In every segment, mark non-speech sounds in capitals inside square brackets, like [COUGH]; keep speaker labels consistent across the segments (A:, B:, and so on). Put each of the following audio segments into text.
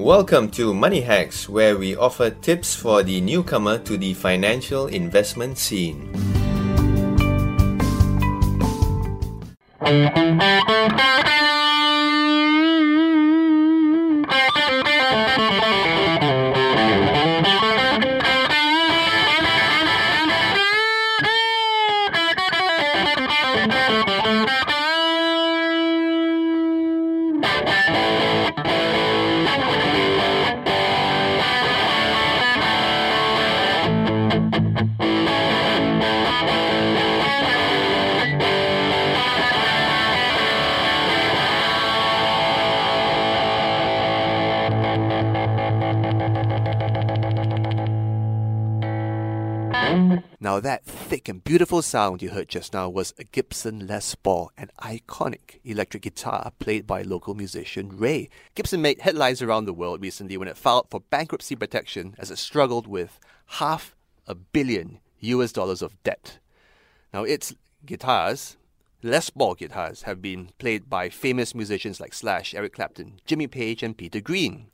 A: Welcome to Money Hacks, where we offer tips for the newcomer to the financial investment scene.
B: Now, that thick and beautiful sound you heard just now was a Gibson Les Paul, an iconic electric guitar played by local musician Ray. Gibson made headlines around the world recently when it filed for bankruptcy protection as it struggled with half a billion US dollars of debt. Now, its guitars, Les Paul guitars, have been played by famous musicians like Slash, Eric Clapton, Jimmy Page, and Peter Green.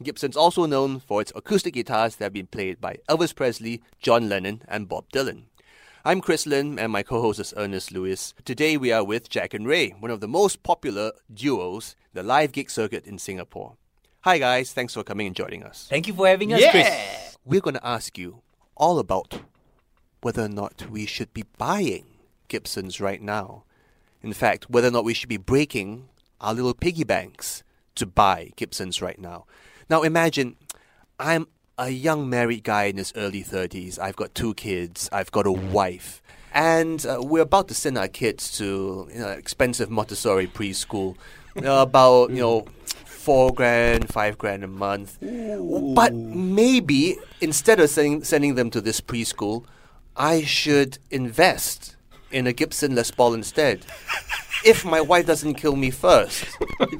B: Gibson's also known for its acoustic guitars that have been played by Elvis Presley, John Lennon, and Bob Dylan. I'm Chris Lin, and my co host is Ernest Lewis. Today we are with Jack and Ray, one of the most popular duos, the live gig circuit in Singapore. Hi, guys. Thanks for coming and joining us.
C: Thank you for having us, Chris.
B: We're going to ask you all about whether or not we should be buying Gibsons right now. In fact, whether or not we should be breaking our little piggy banks to buy Gibsons right now. Now imagine I'm a young married guy in his early 30s. I've got two kids. I've got a wife. And uh, we're about to send our kids to you know, expensive Montessori preschool. You [LAUGHS] about, you know, four grand, five grand a month. But maybe instead of sending, sending them to this preschool, I should invest in a Gibson Les Paul instead. if my wife doesn't kill me first.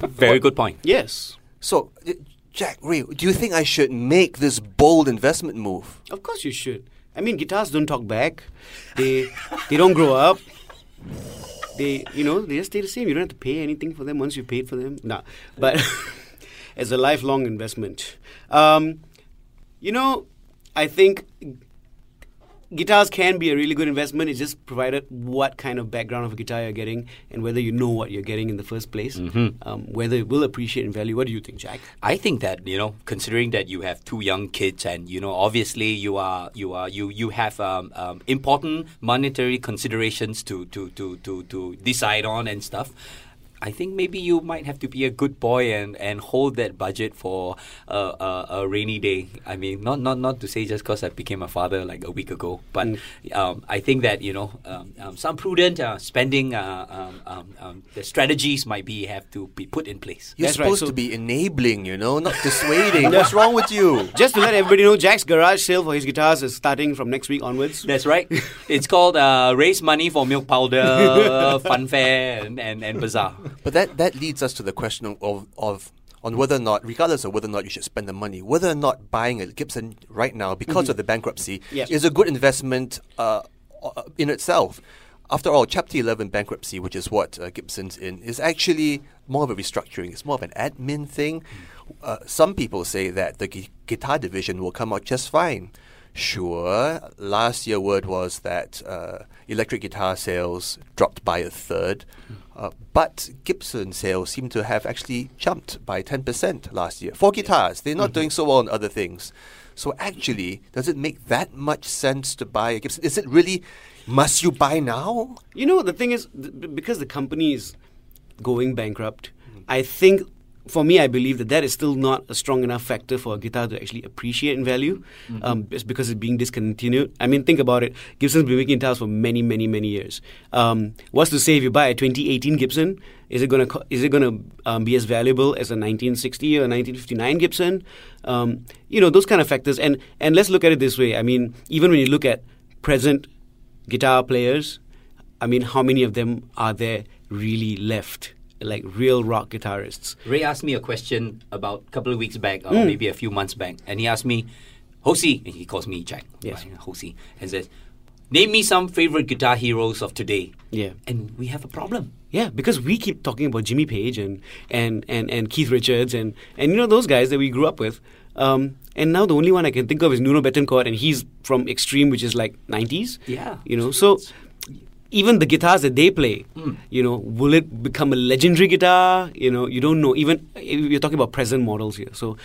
C: Very good point.
D: Yes.
B: So, uh, Jack, Ray, do you think I should make this bold investment move?
D: Of course you should. I mean, guitars don't talk back. They they don't grow up. They you know they just stay the same. You don't have to pay anything for them once you paid for them. Nah, but [LAUGHS] it's a lifelong investment. Um, you know, I think guitars can be a really good investment. It's just provided what kind of background of a guitar you're getting and whether you know what you're getting in the first place. Um, whether it will appreciate in value. What do you think, Jack?
C: I think that you know, considering that you have two young kids, and you know, obviously you are you are you you have um, um, important monetary considerations to to to to to decide on and stuff. I think maybe you might have to be a good boy and, and hold that budget for a, a, a rainy day. I mean, not not not to say just because I became a father like a week ago, but um, I think that you know um, um, some prudent uh, spending uh, um, um, um, the strategies might be have to be put in place.
B: You're
D: That's right,
B: supposed
D: so-
B: to be enabling, you know, not dissuading. [LAUGHS] What's wrong with you? [LAUGHS]
D: Just to let everybody know, Jack's garage sale for his guitars is starting from next week onwards.
C: That's right. [LAUGHS] it's called uh, Raise Money for Milk Powder, Funfair, and, and, and Bazaar.
B: But that, that leads us to the question of, of on whether or not, regardless of whether or not you should spend the money, whether or not buying a Gibson right now because of the bankruptcy
D: Yep.
B: is a good investment uh, uh, in itself. After all, Chapter 11 bankruptcy, which is what uh, Gibson's in, is actually more of a restructuring. It's more of an admin thing. Uh, some people say that the gu- guitar division will come out just fine. Sure, last year word was that uh, electric guitar sales dropped by a third, uh, but Gibson sales seem to have actually jumped by 10% last year for guitars. They're not doing so well on other things. So actually, does it make that much sense to buy a Gibson? Is it really, must you buy now?
D: You know, the thing is, th- because the company is going bankrupt, I think, for me, I believe that that is still not a strong enough factor for a guitar to actually appreciate in value. Um, it's because it's being discontinued. I mean, think about it. Gibson's been making guitars for many, many, many years. Um, what's to say if you buy a 2018 Gibson, is it gonna co- is it gonna um, be as valuable as a 1960 or 1959 Gibson? Um, you know, those kind of factors. And and let's look at it this way. I mean, even when you look at present guitar players, I mean, how many of them are there really left? Like real rock guitarists.
C: Ray asked me a question about a couple of weeks back, or maybe a few months back, and he asked me, Hosi, and he calls me Jack,
D: Yes.
C: right, Hosi, and says, Name me some favorite guitar heroes of today.
D: Yeah.
C: And we have a problem.
D: Yeah, because we keep talking about Jimmy Page and and and, and Keith Richards and and you know those guys that we grew up with. Um, and now the only one I can think of is Nuno Bettencourt, and he's from Extreme, which is like 90s.
C: Yeah.
D: You know, so even the guitars that they play, you know, will it become a legendary guitar? You know, you don't know. Even if you're talking about present models here. So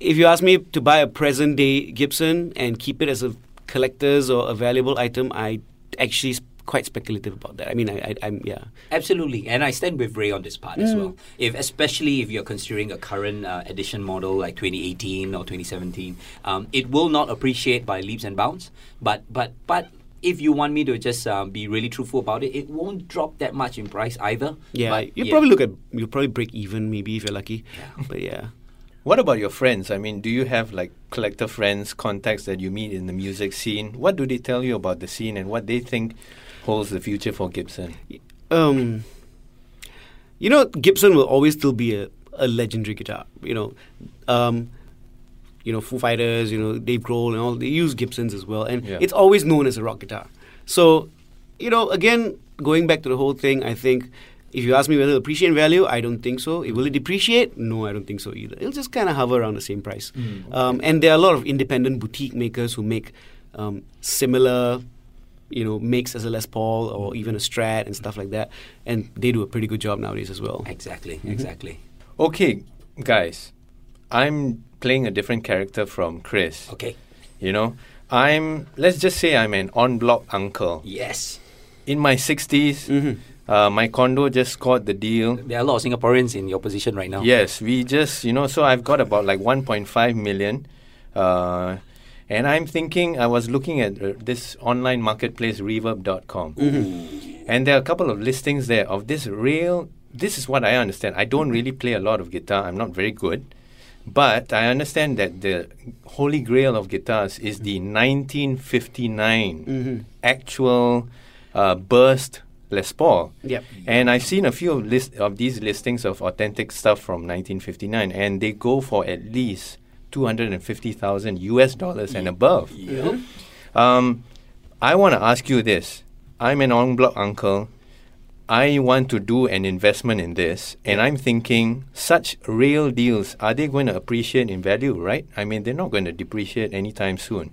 D: if you ask me to buy a present day Gibson and keep it as a collector's or a valuable item, I actually quite speculative about that. I mean, I, I, I'm yeah.
C: Absolutely, and I stand with Ray on this part as well. If especially if you're considering a current uh, edition model like 2018 or 2017, um, it will not appreciate by leaps and bounds. But but but if you want me to just um, be really truthful about it, it won't drop that much in price either.
D: Yeah,
C: but,
D: you
C: yeah.
D: probably look at you'll probably break even maybe if you're lucky. Yeah. But yeah.
A: What about your friends? I mean, do you have like collector friends, contacts that you meet in the music scene? What do they tell you about the scene and what they think holds the future for Gibson?
D: Um, you know, Gibson will always still be a, a legendary guitar. You know, um, you know, Foo Fighters, you know, Dave Grohl and all they use Gibsons as well, and
A: Yeah.
D: it's always known as a rock guitar. So, you know, again, going back to the whole thing, I think if you ask me whether it'll appreciate in value, I don't think so. It Will it depreciate? No, I don't think so either. It'll just kind of hover around the same price. um, and there are a lot of independent boutique makers who make um, similar you know, makes as a Les Paul or even a Strat and stuff like that. And they do a pretty good job nowadays as well.
C: Exactly,
D: Mm-hmm.
C: exactly.
A: Okay, guys, I'm playing a different character from Chris.
C: Okay.
A: You know, I'm, let's just say I'm an en bloc uncle.
C: Yes.
A: In my 60s,
D: Mhm.
A: uh, my condo just scored the deal.
C: There are a lot of Singaporeans in your position right now.
A: Yes, we just, you know, so I've got about like 1.5 million. Uh, and I'm thinking, I was looking at uh, this online marketplace, reverb.com. And there are a couple of listings there of this real. This is what I understand. I don't really play a lot of guitar, I'm not very good. But I understand that the holy grail of guitars is the 1959 actual uh, burst Les Paul.
D: Yep.
A: And I've seen a few of, list, of these listings of authentic stuff from 1959, and they go for at least 250,000 US dollars and above. Um, I want to ask you this. I'm an en bloc uncle. I want to do an investment in this, and I'm thinking such real deals are they going to appreciate in value, right? I mean, they're not going to depreciate anytime soon.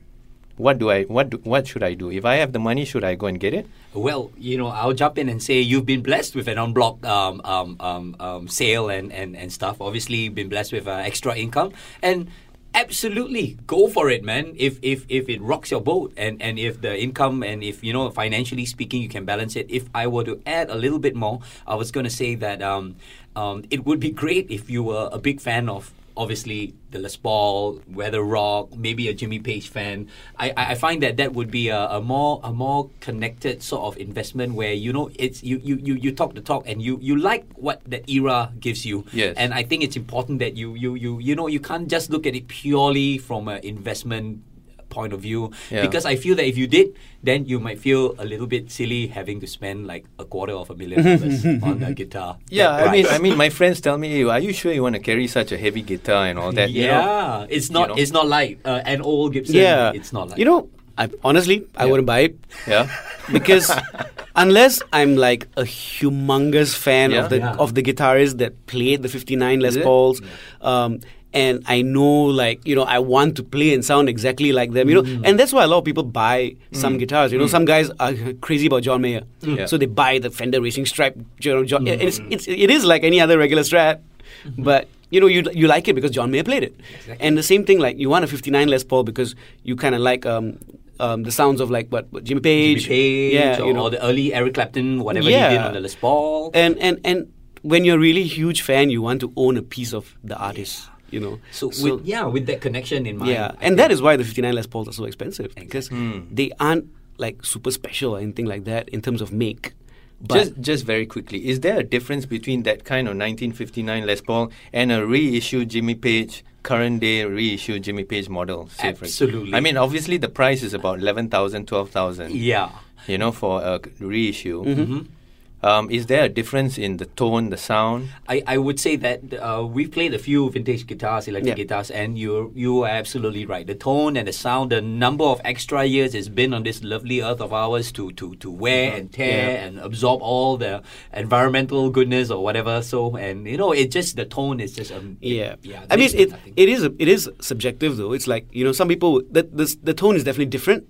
A: What do I what do, what should I do? If I have the money, should I go and get it?
C: Well, you know, I'll jump in and say you've been blessed with an unblocked um, um, um, um, sale and, and, and stuff. Obviously, you've been blessed with uh, extra income. And absolutely, go for it, man. If, if, if it rocks your boat and, and if the income and if, you know, financially speaking, you can balance it. If I were to add a little bit more, I was going to say that um, um, it would be great if you were a big fan of obviously the Les Paul, Weather Rock, maybe a Jimmy Page fan. I, I find that that would be a, a more a more connected sort of investment where you know it's you, you, you, you talk the talk and you, you like what that era gives you.
A: Yes.
C: And I think it's important that you you you you know you can't just look at it purely from an investment point of view
A: Yeah.
C: because I feel that if you did then you might feel a little bit silly having to spend like a quarter of a million [LAUGHS] dollars on a guitar.
A: Yeah, I mean. I mean, my friends tell me, "Hey, "Are you sure you want to carry such a heavy guitar and all that?"
C: yeah,
A: You know?
C: it's not
A: know.
C: it's not light. Uh, an old Gibson,
D: Yeah.
C: it's not light.
D: You know, I, honestly, I
A: Yeah.
D: wouldn't buy it
A: yeah. [LAUGHS]
D: because unless I'm like a humongous fan
A: Yeah.
D: of the
C: Yeah.
D: of the guitarist that played the 59 Les? Pauls, um, and I know like you know I want to play and sound exactly like them, you know,
A: Mm.
D: and that's why a lot of people buy some guitars. You know, some guys are crazy about John Mayer,
A: Yeah.
D: so they buy the Fender Racing Stripe. You know, John,
A: Mm.
D: it's, it's it is like any other regular Strat, but. You know, you you like it because John Mayer played it, and the same thing like you want a '59 Les Paul because you kind of like um, um, the sounds of like what, what Jimmy
C: Jimmy
D: Page,
C: Page,
D: yeah,
C: or,
D: you know,
C: the early Eric Clapton, whatever he did
D: Yeah.
C: on the Les Paul.
D: and and and when you're a really huge fan, you want to own a piece of the artist. You know,
C: so, with, yeah, with that connection in mind.
D: yeah,
C: I
D: and
C: think-
D: that is why the 59 Les Pauls are so expensive because
A: Hmm.
D: they aren't like super special or anything like that in terms of make. But
A: just, just very quickly, is there a difference between that kind of 1959 Les Paul and a reissue Jimmy Page, current day reissue Jimmy Page model? say, for-
C: Absolutely.
A: I mean, obviously the price is about 11,000, 12,000.
C: yeah.
A: You know, for a reissue.
C: Mm-hmm.
A: Um, is there a difference in the tone, the sound?
C: I, I would say that uh, we've played a few vintage guitars, electric
D: Yeah.
C: guitars, and you you are absolutely right. The tone and the sound, the number of extra years it's been on this lovely earth of ours to to, to wear and tear
D: Yeah.
C: and absorb all the environmental goodness or whatever. So and you know it just the tone is just um,
D: Yeah,
C: yeah.
D: I mean, it
C: nothing.
D: it is a, it is subjective though. It's like you know, some people that the the tone is definitely different,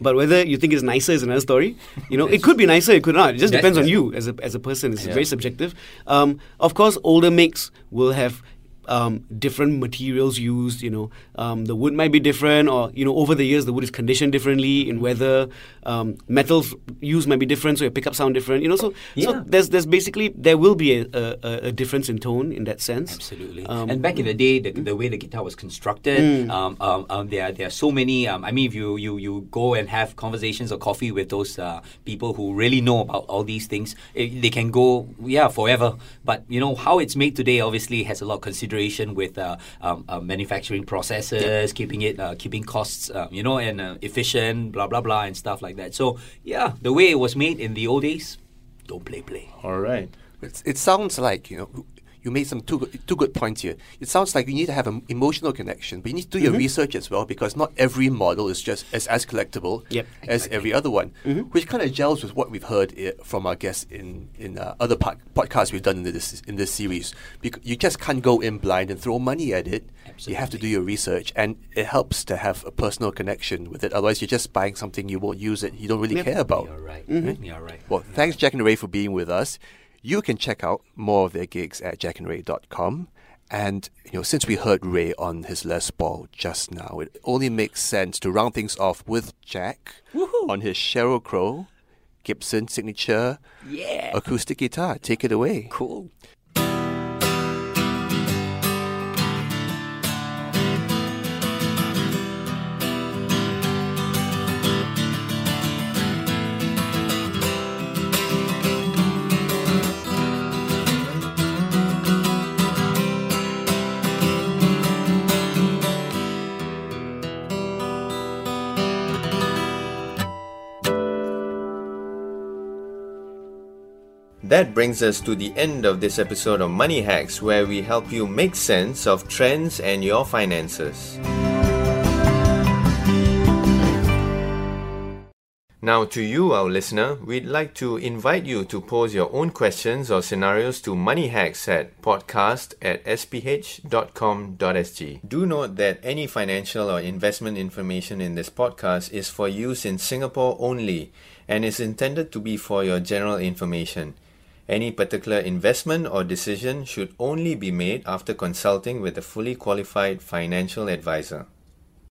D: but whether you think it's nicer is another story. You know, it could be nicer, it could not. It just depends on you as a as a person. It's
A: Yeah.
D: very subjective. Um, of course, older makes will have. Um, different materials used, you know, um, the wood might be different, or you know, over the years the wood is conditioned differently in weather. Um, metals used might be different, so your pickup sound different, you know. So,
C: Yeah.
D: so there's there's basically there will be a, a, a- difference in tone in that sense.
C: Absolutely.
D: Um,
C: and back in the day, the, the way the guitar was constructed, um, um, um, there, there are so many. Um, I mean, if you, you, you go and have conversations or coffee with those uh, people who really know about all these things, eh, they can go, yeah, forever. But, you know, how it's made today obviously has a lot of consideration with uh, um, uh, manufacturing processes, keeping it, uh, keeping costs, uh, you know, and uh, efficient, blah, blah, blah, and stuff like that. So, yeah, the way it was made in the old days, don't play, play.
A: All right.
B: It's, it sounds like you know you made some two good, two good points here. It sounds like you need to have an emotional connection, but you need to do your research as well because not every model is just as, as collectible
D: Yep.
B: as every other one, which kind of gels with what we've heard i from our guests in in uh, other pod- podcasts we've done in this in this series. Bec- you just can't go in blind and throw money at it. You have to do your research, and it helps to have a personal connection with it. Otherwise, you're just buying something you won't use it. You don't really
D: Yep.
B: care about.
C: You're right.
D: Mm-hmm.
C: You're right.
B: Well, thanks, Jack and Ray, for being with us. You can check out more of their gigs at jackandray.com. And, you know, since we heard Ray on his Les Paul just now, it only makes sense to round things off with Jack on his Sheryl Crow Gibson signature
C: Yeah.
B: acoustic guitar. Take it away.
C: Cool.
A: That brings us to the end of this episode of Money Hacks, where we help you make sense of trends and your finances. Now, to you, our listener, we'd like to invite you to pose your own questions or scenarios to Money Hacks at podcast at sph.com.sg. Do note that any financial or investment information in this podcast is for use in Singapore only and is intended to be for your general information. Any particular investment or decision should only be made after consulting with a fully qualified financial advisor.